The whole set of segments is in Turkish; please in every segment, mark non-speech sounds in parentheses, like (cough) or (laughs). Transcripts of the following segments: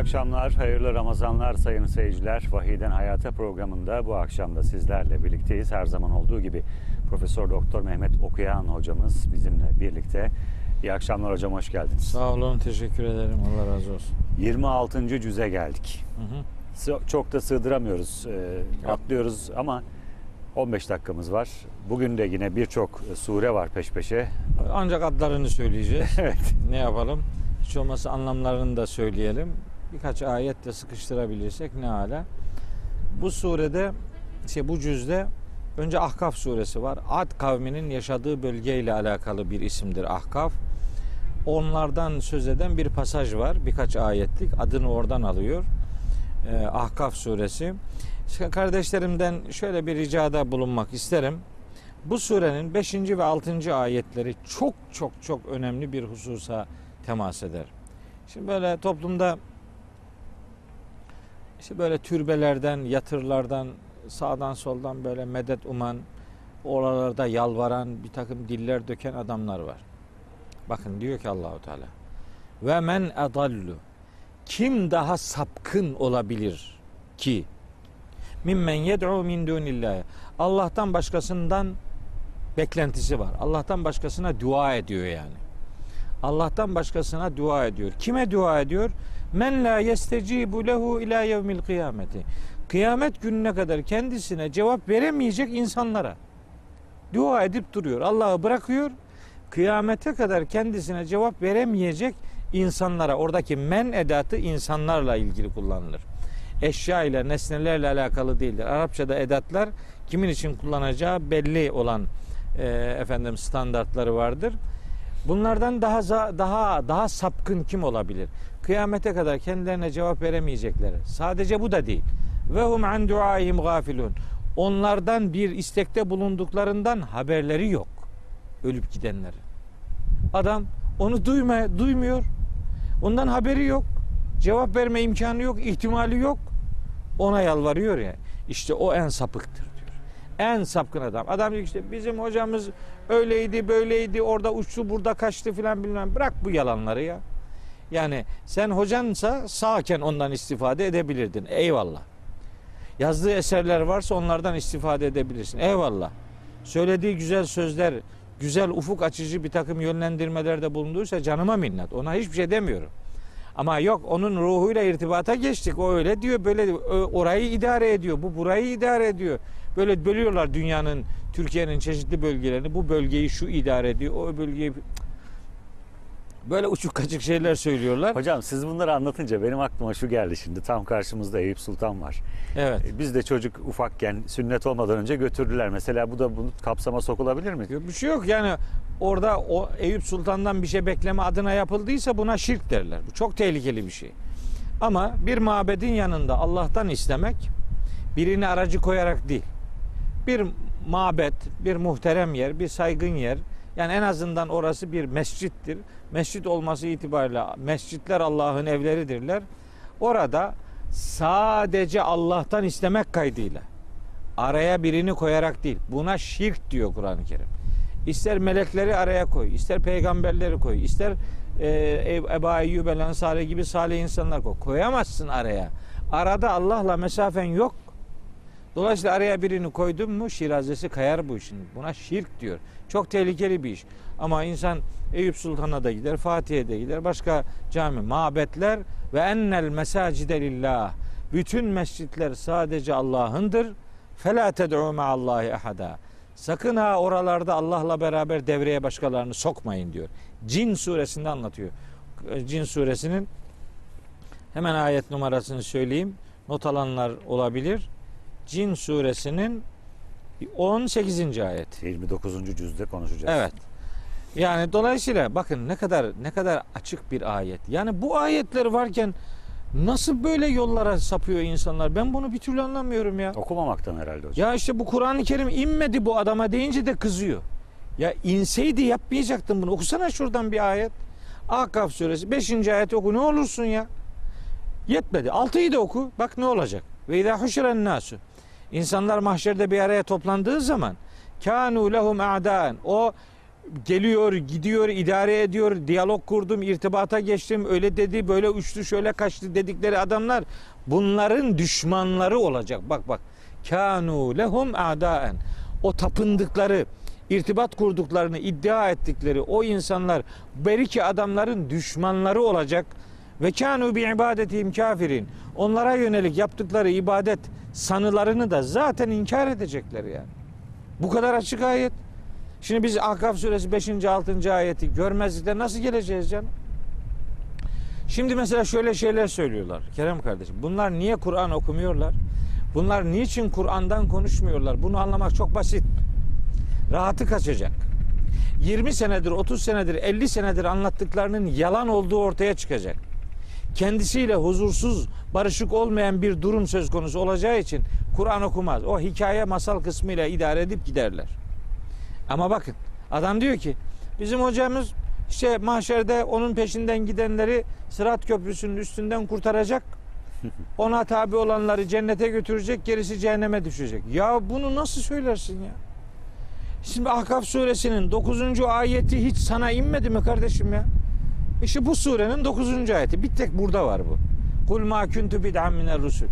akşamlar, hayırlı Ramazanlar sayın seyirciler. Vahiden Hayata programında bu akşam da sizlerle birlikteyiz. Her zaman olduğu gibi Profesör Doktor Mehmet Okuyan hocamız bizimle birlikte. İyi akşamlar hocam, hoş geldiniz. Sağ olun, teşekkür ederim. Allah razı olsun. 26. cüze geldik. Hı hı. Çok da sığdıramıyoruz, e, atlıyoruz ama 15 dakikamız var. Bugün de yine birçok sure var peş peşe. Ancak adlarını söyleyeceğiz. (laughs) Evet. ne yapalım? Hiç olmazsa anlamlarını da söyleyelim. Birkaç ayet de sıkıştırabilirsek ne hala. Bu surede, şey bu cüzde önce Ahkaf suresi var. Ad kavminin yaşadığı bölgeyle alakalı bir isimdir Ahkaf. Onlardan söz eden bir pasaj var. Birkaç ayetlik. Adını oradan alıyor. Ee, Ahkaf suresi. Kardeşlerimden şöyle bir ricada bulunmak isterim. Bu surenin 5. ve 6. ayetleri çok çok çok önemli bir hususa temas eder. Şimdi böyle toplumda işte böyle türbelerden, yatırlardan, sağdan soldan böyle medet uman, oralarda yalvaran, bir takım diller döken adamlar var. Bakın diyor ki Allahu Teala. Ve men edallu. Kim daha sapkın olabilir ki? Mimmen yed'u min dunillahi. Allah'tan başkasından beklentisi var. Allah'tan başkasına dua ediyor yani. Allah'tan başkasına dua ediyor. Kime dua ediyor? Men la yestecibu lehu ila yevmil kıyameti. Kıyamet gününe kadar kendisine cevap veremeyecek insanlara dua edip duruyor. Allah'ı bırakıyor. Kıyamete kadar kendisine cevap veremeyecek insanlara oradaki men edatı insanlarla ilgili kullanılır. Eşya ile nesnelerle alakalı değildir. Arapçada edatlar kimin için kullanacağı belli olan e, efendim standartları vardır. Bunlardan daha daha daha sapkın kim olabilir? Kıyamete kadar kendilerine cevap veremeyecekleri. Sadece bu da değil. Ve hum an duaihim gafilun. Onlardan bir istekte bulunduklarından haberleri yok. Ölüp gidenlerin. Adam onu duyma, duymuyor. Ondan haberi yok. Cevap verme imkanı yok, ihtimali yok. Ona yalvarıyor ya. İşte o en sapıktır. En sapkın adam. Adam diyor işte bizim hocamız öyleydi, böyleydi, orada uçtu, burada kaçtı filan bilmem. Bırak bu yalanları ya. Yani sen hocansa sağken ondan istifade edebilirdin. Eyvallah. Yazdığı eserler varsa onlardan istifade edebilirsin. Eyvallah. Söylediği güzel sözler, güzel ufuk açıcı bir takım yönlendirmelerde bulunduysa canıma minnet. Ona hiçbir şey demiyorum. Ama yok onun ruhuyla irtibata geçtik. O öyle diyor, böyle orayı idare ediyor. Bu burayı idare ediyor. Böyle bölüyorlar dünyanın, Türkiye'nin çeşitli bölgelerini. Bu bölgeyi şu idare ediyor, o bölgeyi böyle uçuk kaçık şeyler söylüyorlar. Hocam siz bunları anlatınca benim aklıma şu geldi şimdi. Tam karşımızda Eyüp Sultan var. Evet. E, Biz de çocuk ufakken sünnet olmadan önce götürdüler. Mesela bu da bunu kapsama sokulabilir mi? Bir şey yok yani orada o Eyüp Sultan'dan bir şey bekleme adına yapıldıysa buna şirk derler. Bu çok tehlikeli bir şey. Ama bir mabedin yanında Allah'tan istemek birini aracı koyarak değil. Bir mabet, bir muhterem yer, bir saygın yer. Yani en azından orası bir mescittir. Mescit olması itibariyle mescitler Allah'ın evleridirler. Orada sadece Allah'tan istemek kaydıyla araya birini koyarak değil. Buna şirk diyor Kur'an-ı Kerim. İster melekleri araya koy, ister peygamberleri koy, ister e, Ebu Eyyub el Ensari gibi salih insanlar koy. Koyamazsın araya. Arada Allah'la mesafen yok. Dolayısıyla araya birini koydun mu şirazesi kayar bu işin. Buna şirk diyor. Çok tehlikeli bir iş. Ama insan Eyüp Sultan'a da gider, Fatih'e de gider, başka cami, mabetler ve ennel mesacide lillah. Bütün mescitler sadece Allah'ındır. Fela ted'u ma'allahi ahada. Sakın ha oralarda Allah'la beraber devreye başkalarını sokmayın diyor. Cin suresinde anlatıyor. Cin suresinin hemen ayet numarasını söyleyeyim. Not alanlar olabilir. Cin suresinin 18. ayet. 29. cüzde konuşacağız. Evet. Yani dolayısıyla bakın ne kadar ne kadar açık bir ayet. Yani bu ayetler varken nasıl böyle yollara sapıyor insanlar? Ben bunu bir türlü anlamıyorum ya. Okumamaktan herhalde hocam. Ya işte bu Kur'an-ı Kerim inmedi bu adama deyince de kızıyor. Ya inseydi yapmayacaktın bunu. Okusana şuradan bir ayet. Akaf suresi 5. ayet oku ne olursun ya. Yetmedi. 6'yı da oku. Bak ne olacak. Ve izâ huşiren nasu. İnsanlar mahşerde bir araya toplandığı zaman kânû lehum a'dâen. O geliyor, gidiyor, idare ediyor, diyalog kurdum, irtibata geçtim, öyle dedi, böyle uçtu, şöyle kaçtı dedikleri adamlar bunların düşmanları olacak. Bak bak. Kanu lehum a'daen. O tapındıkları, irtibat kurduklarını iddia ettikleri o insanlar belki adamların düşmanları olacak. Ve kanu bi ibadetihim kafirin. Onlara yönelik yaptıkları ibadet sanılarını da zaten inkar edecekler yani. Bu kadar açık ayet. Şimdi biz Ahkaf suresi 5. 6. ayeti görmezlikten nasıl geleceğiz canım? Şimdi mesela şöyle şeyler söylüyorlar Kerem kardeşim. Bunlar niye Kur'an okumuyorlar? Bunlar niçin Kur'an'dan konuşmuyorlar? Bunu anlamak çok basit. Rahatı kaçacak. 20 senedir, 30 senedir, 50 senedir anlattıklarının yalan olduğu ortaya çıkacak. Kendisiyle huzursuz, barışık olmayan bir durum söz konusu olacağı için Kur'an okumaz. O hikaye masal kısmıyla idare edip giderler. Ama bakın adam diyor ki bizim hocamız işte mahşerde onun peşinden gidenleri Sırat Köprüsü'nün üstünden kurtaracak. (laughs) Ona tabi olanları cennete götürecek, gerisi cehenneme düşecek. Ya bunu nasıl söylersin ya? Şimdi Ahkaf suresinin 9. ayeti hiç sana inmedi mi kardeşim ya? İşte bu surenin 9. ayeti. Bir tek burada var bu. Kul ma kuntu bid'an minel rusul.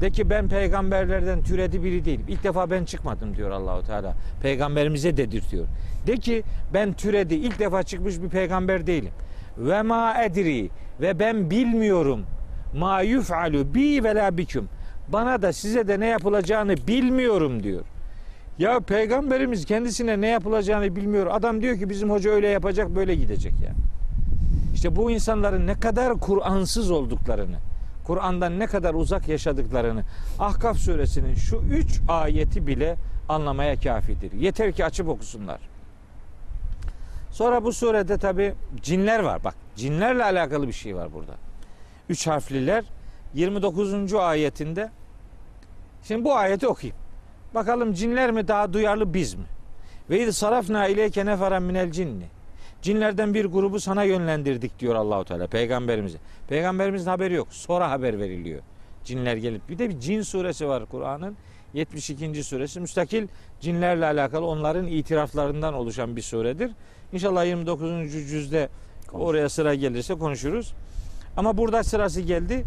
De ki ben peygamberlerden türedi biri değilim. İlk defa ben çıkmadım diyor Allahu Teala. Peygamberimize dedirtiyor. De ki ben türedi ilk defa çıkmış bir peygamber değilim. Ve ma edri ve ben bilmiyorum ma yuf'alu bi ve la biküm. Bana da size de ne yapılacağını bilmiyorum diyor. Ya peygamberimiz kendisine ne yapılacağını bilmiyor. Adam diyor ki bizim hoca öyle yapacak böyle gidecek ya. İşte bu insanların ne kadar Kur'ansız olduklarını, Kur'an'dan ne kadar uzak yaşadıklarını Ahkaf suresinin şu üç ayeti bile anlamaya kafidir. Yeter ki açıp okusunlar. Sonra bu surede tabi cinler var. Bak cinlerle alakalı bir şey var burada. Üç harfliler 29. ayetinde Şimdi bu ayeti okuyayım. Bakalım cinler mi daha duyarlı biz mi? Ve iz sarafna ileyke neferen minel cinni. Cinlerden bir grubu sana yönlendirdik diyor Allahu Teala peygamberimize. Peygamberimizin haberi yok. Sonra haber veriliyor. Cinler gelip bir de bir cin suresi var Kur'an'ın 72. suresi müstakil cinlerle alakalı onların itiraflarından oluşan bir suredir. İnşallah 29. cüzde oraya sıra gelirse konuşuruz. Ama burada sırası geldi.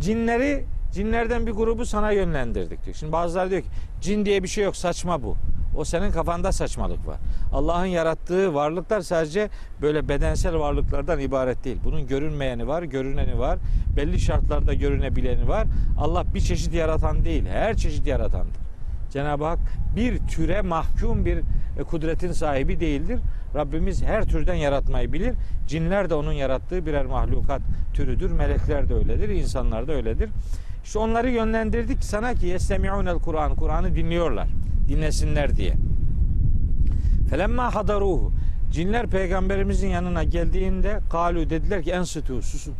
Cinleri cinlerden bir grubu sana yönlendirdik diyor. Şimdi bazıları diyor ki cin diye bir şey yok saçma bu. O senin kafanda saçmalık var. Allah'ın yarattığı varlıklar sadece böyle bedensel varlıklardan ibaret değil. Bunun görünmeyeni var, görüneni var. Belli şartlarda görünebileni var. Allah bir çeşit yaratan değil, her çeşit yaratandır. Cenab-ı Hak bir türe mahkum bir e, kudretin sahibi değildir. Rabbimiz her türden yaratmayı bilir. Cinler de onun yarattığı birer mahlukat türüdür. Melekler de öyledir, insanlar da öyledir. İşte onları yönlendirdik sana ki yestemi'unel Kur'an. Kur'an'ı dinliyorlar. Dinlesinler diye. Felemma hadaruhu. Cinler peygamberimizin yanına geldiğinde kalu dediler ki ensitu susun.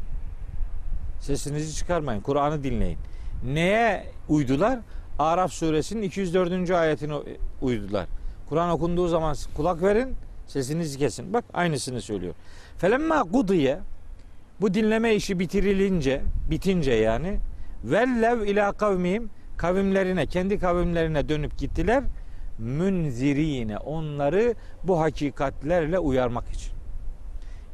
Sesinizi çıkarmayın. Kur'an'ı dinleyin. Neye uydular? Araf suresinin 204. ayetine uydular. Kur'an okunduğu zaman kulak verin, sesinizi kesin. Bak aynısını söylüyor. Felemma kudiye bu dinleme işi bitirilince, bitince yani vellev ila kavmihim kavimlerine, kendi kavimlerine dönüp gittiler. Münzirine onları bu hakikatlerle uyarmak için.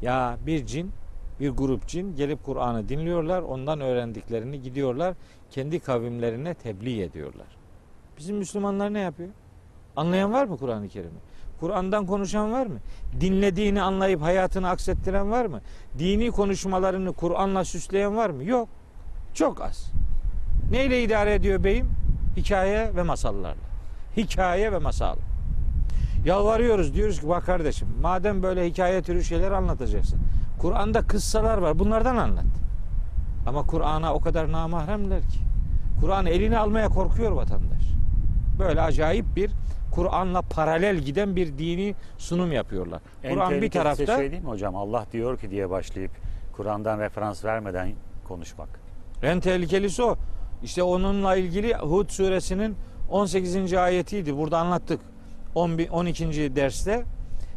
Ya bir cin, bir grup cin gelip Kur'an'ı dinliyorlar, ondan öğrendiklerini gidiyorlar, kendi kavimlerine tebliğ ediyorlar. Bizim Müslümanlar ne yapıyor? Anlayan var mı Kur'an-ı Kerim'i? Kur'an'dan konuşan var mı? Dinlediğini anlayıp hayatını aksettiren var mı? Dini konuşmalarını Kur'an'la süsleyen var mı? Yok. Çok az. Neyle idare ediyor beyim? Hikaye ve masallarla. Hikaye ve masal. Yalvarıyoruz diyoruz ki bak kardeşim madem böyle hikaye türü şeyler anlatacaksın. Kur'an'da kıssalar var bunlardan anlat. Ama Kur'an'a o kadar namahremler ki. Kur'an eline almaya korkuyor vatandaş. Böyle acayip bir Kur'an'la paralel giden bir dini sunum yapıyorlar. Kur'an bir tarafta şey değil mi hocam? Allah diyor ki diye başlayıp Kur'an'dan referans vermeden konuşmak. En tehlikelisi o. İşte onunla ilgili Hud suresinin 18. ayetiydi. Burada anlattık. 11 12. derste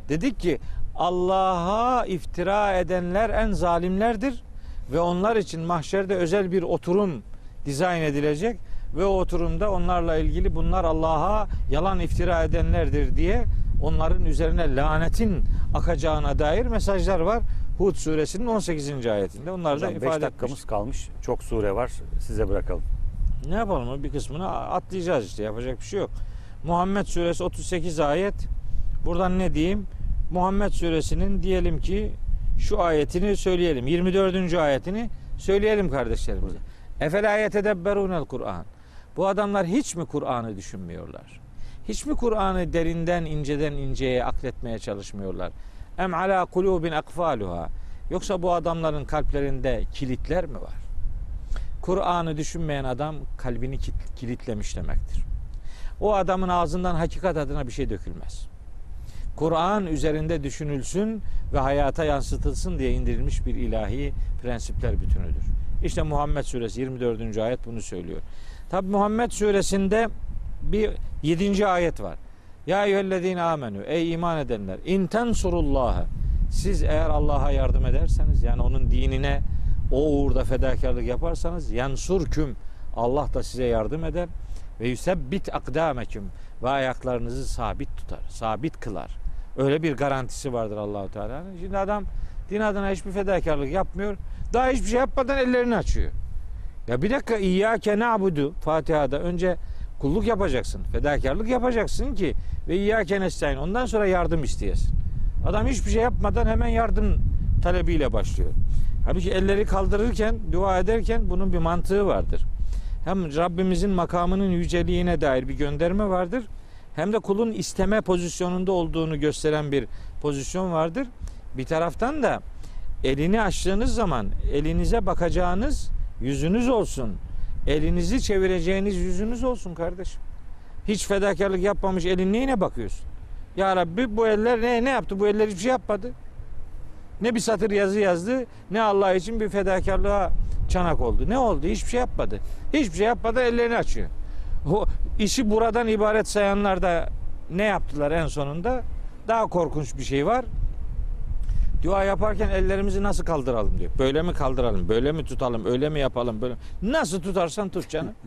dedik ki Allah'a iftira edenler en zalimlerdir ve onlar için mahşerde özel bir oturum dizayn edilecek ve o oturumda onlarla ilgili bunlar Allah'a yalan iftira edenlerdir diye onların üzerine lanetin akacağına dair mesajlar var. Hud suresinin 18. ayetinde. Onlar da Hocam 5 ifade dakikamız etmiş. kalmış. Çok sure var. Size bırakalım. Ne yapalım bir kısmını atlayacağız işte yapacak bir şey yok. Muhammed suresi 38 ayet. Buradan ne diyeyim? Muhammed suresinin diyelim ki şu ayetini söyleyelim. 24. ayetini söyleyelim kardeşlerimize. Efela yetedebberunel Kur'an. Bu adamlar hiç mi Kur'an'ı düşünmüyorlar? Hiç mi Kur'an'ı derinden inceden inceye akletmeye çalışmıyorlar? Em ala kulubin akfaluha. Yoksa bu adamların kalplerinde kilitler mi var? Kur'an'ı düşünmeyen adam kalbini kilitlemiş demektir. O adamın ağzından hakikat adına bir şey dökülmez. Kur'an üzerinde düşünülsün ve hayata yansıtılsın diye indirilmiş bir ilahi prensipler bütünüdür. İşte Muhammed suresi 24. ayet bunu söylüyor. Tabi Muhammed suresinde bir 7. ayet var. Ya eyyühellezine amenü ey iman edenler in tensurullahı siz eğer Allah'a yardım ederseniz yani onun dinine o uğurda fedakarlık yaparsanız yansurküm Allah da size yardım eder ve yusebbit akdameküm ve ayaklarınızı sabit tutar, sabit kılar. Öyle bir garantisi vardır Allahu Teala'nın. Şimdi adam din adına hiçbir fedakarlık yapmıyor. Daha hiçbir şey yapmadan ellerini açıyor. Ya bir dakika İyyâke na'budu Fatiha'da önce kulluk yapacaksın. Fedakarlık yapacaksın ki ve İyyâke nestaîn. Ondan sonra yardım isteyesin. Adam hiçbir şey yapmadan hemen yardım talebiyle başlıyor. Halbuki elleri kaldırırken, dua ederken bunun bir mantığı vardır. Hem Rabbimizin makamının yüceliğine dair bir gönderme vardır. Hem de kulun isteme pozisyonunda olduğunu gösteren bir pozisyon vardır. Bir taraftan da elini açtığınız zaman elinize bakacağınız yüzünüz olsun. Elinizi çevireceğiniz yüzünüz olsun kardeşim. Hiç fedakarlık yapmamış elin neyine bakıyorsun? Ya Rabbi bu eller ne, ne yaptı? Bu eller hiçbir şey yapmadı. Ne bir satır yazı yazdı ne Allah için bir fedakarlığa çanak oldu. Ne oldu? Hiçbir şey yapmadı. Hiçbir şey yapmadan ellerini açıyor. O işi buradan ibaret sayanlar da ne yaptılar en sonunda? Daha korkunç bir şey var. Dua yaparken ellerimizi nasıl kaldıralım diyor. Böyle mi kaldıralım, böyle mi tutalım, öyle mi yapalım, böyle Nasıl tutarsan tut canım. (laughs)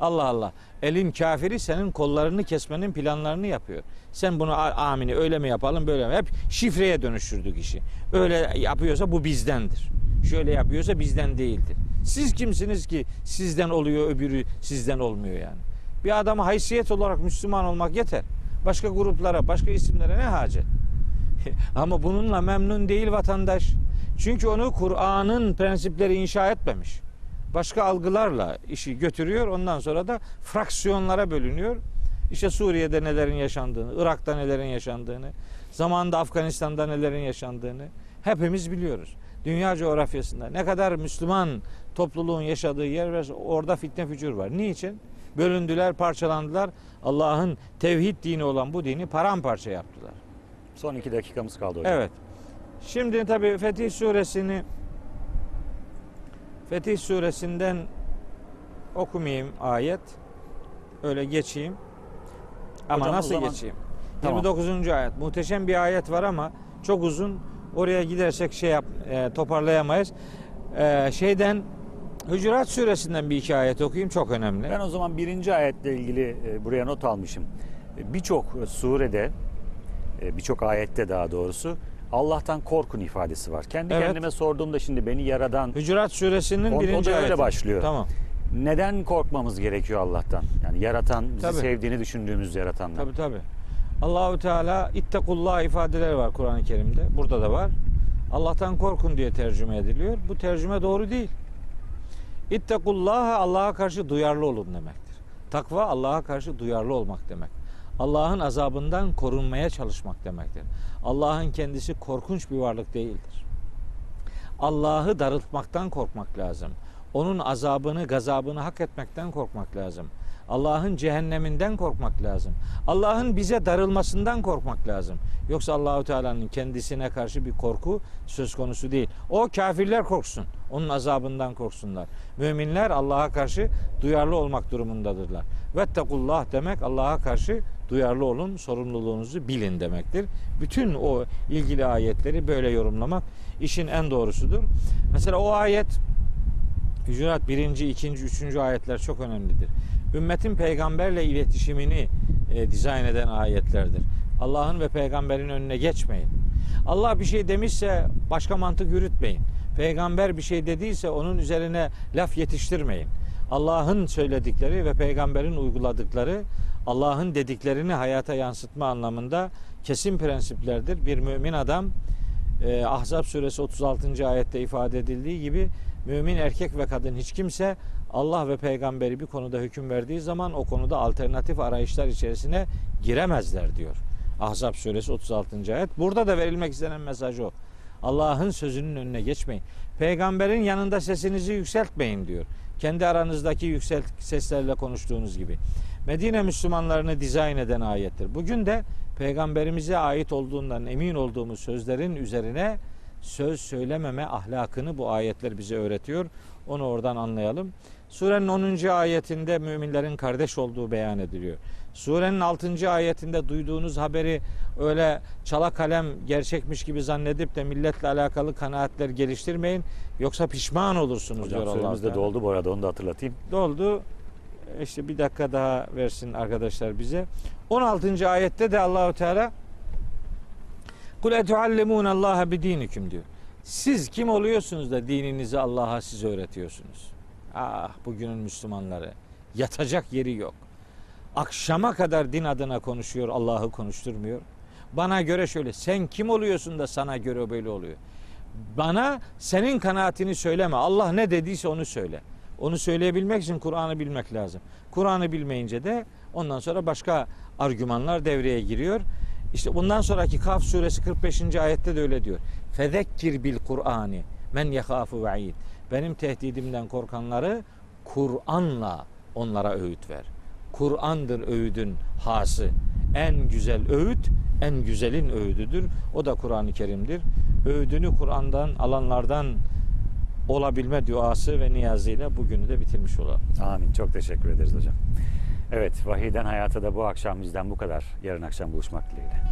Allah Allah. Elin kafiri senin kollarını kesmenin planlarını yapıyor. Sen bunu "A- amini öyle mi yapalım böyle mi? Hep şifreye dönüştürdük işi. Öyle yapıyorsa bu bizdendir. Şöyle yapıyorsa bizden değildir. Siz kimsiniz ki sizden oluyor öbürü sizden olmuyor yani. Bir adama haysiyet olarak Müslüman olmak yeter. Başka gruplara, başka isimlere ne hacet? (laughs) Ama bununla memnun değil vatandaş. Çünkü onu Kur'an'ın prensipleri inşa etmemiş. Başka algılarla işi götürüyor. Ondan sonra da fraksiyonlara bölünüyor. İşte Suriye'de nelerin yaşandığını, Irak'ta nelerin yaşandığını, zamanında Afganistan'da nelerin yaşandığını hepimiz biliyoruz. Dünya coğrafyasında ne kadar Müslüman topluluğun yaşadığı yer var, orada fitne fücur var. Niçin? Bölündüler, parçalandılar. Allah'ın tevhid dini olan bu dini paramparça yaptılar. Son iki dakikamız kaldı hocam. Evet. Şimdi tabi Fetih suresini Fetih suresinden okumayayım ayet. Öyle geçeyim. Ama Hocam nasıl zaman- geçeyim? Tamam. 29. ayet. Muhteşem bir ayet var ama çok uzun. Oraya gidersek şey yap, e, toparlayamayız. E, şeyden Hücurat suresinden bir iki ayet okuyayım çok önemli. Ben o zaman birinci ayetle ilgili e, buraya not almışım. E, Birçok surede, e, birçok ayette daha doğrusu Allah'tan korkun ifadesi var. Kendi Evet. kendime sorduğumda şimdi beni yaradan Hücurat suresinin O- o da birinci öyle ayeti. başlıyor. Tamam. neden korkmamız gerekiyor Allah'tan? Yani yaratan, bizi Tabii. sevdiğini düşündüğümüz yaratandan. Tabi tabi. Allahu Teala ittakullah ifadeleri var Kur'an-ı Kerim'de. Burada da var. Allah'tan korkun diye tercüme ediliyor. Bu tercüme doğru değil. İttakullaha Allah'a karşı duyarlı olun demektir. Takva Allah'a karşı duyarlı olmak demek. Allah'ın azabından korunmaya çalışmak demektir. Allah'ın kendisi korkunç bir varlık değildir. Allah'ı darıltmaktan korkmak lazım. Onun azabını, gazabını hak etmekten korkmak lazım. Allah'ın cehenneminden korkmak lazım. Allah'ın bize darılmasından korkmak lazım. Yoksa Allahu Teala'nın kendisine karşı bir korku söz konusu değil. O kafirler korksun. Onun azabından korksunlar. Müminler Allah'a karşı duyarlı olmak durumundadırlar. Vettekullah demek Allah'a karşı duyarlı olun, sorumluluğunuzu bilin demektir. Bütün o ilgili ayetleri böyle yorumlamak işin en doğrusudur. Mesela o ayet Hücurat 1. 2. 3. ayetler çok önemlidir. ümmetin peygamberle iletişimini e, dizayn eden ayetlerdir. Allah'ın ve peygamberin önüne geçmeyin. Allah bir şey demişse başka mantık yürütmeyin. Peygamber bir şey dediyse onun üzerine laf yetiştirmeyin. Allah'ın söyledikleri ve peygamberin uyguladıkları Allah'ın dediklerini hayata yansıtma anlamında kesin prensiplerdir. Bir mümin adam e, Ahzab suresi 36. ayette ifade edildiği gibi mümin erkek ve kadın hiç kimse Allah ve peygamberi bir konuda hüküm verdiği zaman o konuda alternatif arayışlar içerisine giremezler diyor. Ahzab suresi 36. ayet. Burada da verilmek istenen mesaj o. Allah'ın sözünün önüne geçmeyin. Peygamberin yanında sesinizi yükseltmeyin diyor. Kendi aranızdaki yükselt seslerle konuştuğunuz gibi. Medine Müslümanlarını dizayn eden ayettir. Bugün de peygamberimize ait olduğundan emin olduğumuz sözlerin üzerine söz söylememe ahlakını bu ayetler bize öğretiyor. Onu oradan anlayalım. Surenin 10. ayetinde müminlerin kardeş olduğu beyan ediliyor. Surenin 6. ayetinde duyduğunuz haberi öyle çala kalem gerçekmiş gibi zannedip de milletle alakalı kanaatler geliştirmeyin. Yoksa pişman olursunuz Hocam diyor süremiz de Allah. doldu bu arada onu da hatırlatayım. Doldu. İşte bir dakika daha versin arkadaşlar bize. 16. ayette de Allahu Teala Kul etuallimun Allah'a bi dinikum diyor. Siz kim oluyorsunuz da dininizi Allah'a siz öğretiyorsunuz? Ah bugünün Müslümanları yatacak yeri yok. Akşama kadar din adına konuşuyor, Allah'ı konuşturmuyor. Bana göre şöyle, sen kim oluyorsun da sana göre böyle oluyor. Bana senin kanaatini söyleme. Allah ne dediyse onu söyle. Onu söyleyebilmek için Kur'an'ı bilmek lazım. Kur'an'ı bilmeyince de ondan sonra başka argümanlar devreye giriyor. İşte bundan sonraki Kaf suresi 45. ayette de öyle diyor. Fezekkir bil Kur'ani men yehafu ve'id. Benim tehdidimden korkanları Kur'an'la onlara öğüt ver. Kur'an'dır öğüdün hası. En güzel öğüt en güzelin öğüdüdür. O da Kur'an-ı Kerim'dir. Öğüdünü Kur'an'dan alanlardan olabilme duası ve niyazıyla bugünü de bitirmiş olalım. Amin. Çok teşekkür ederiz hocam. Evet, Vahiden Hayata da bu akşam bizden bu kadar. Yarın akşam buluşmak dileğiyle.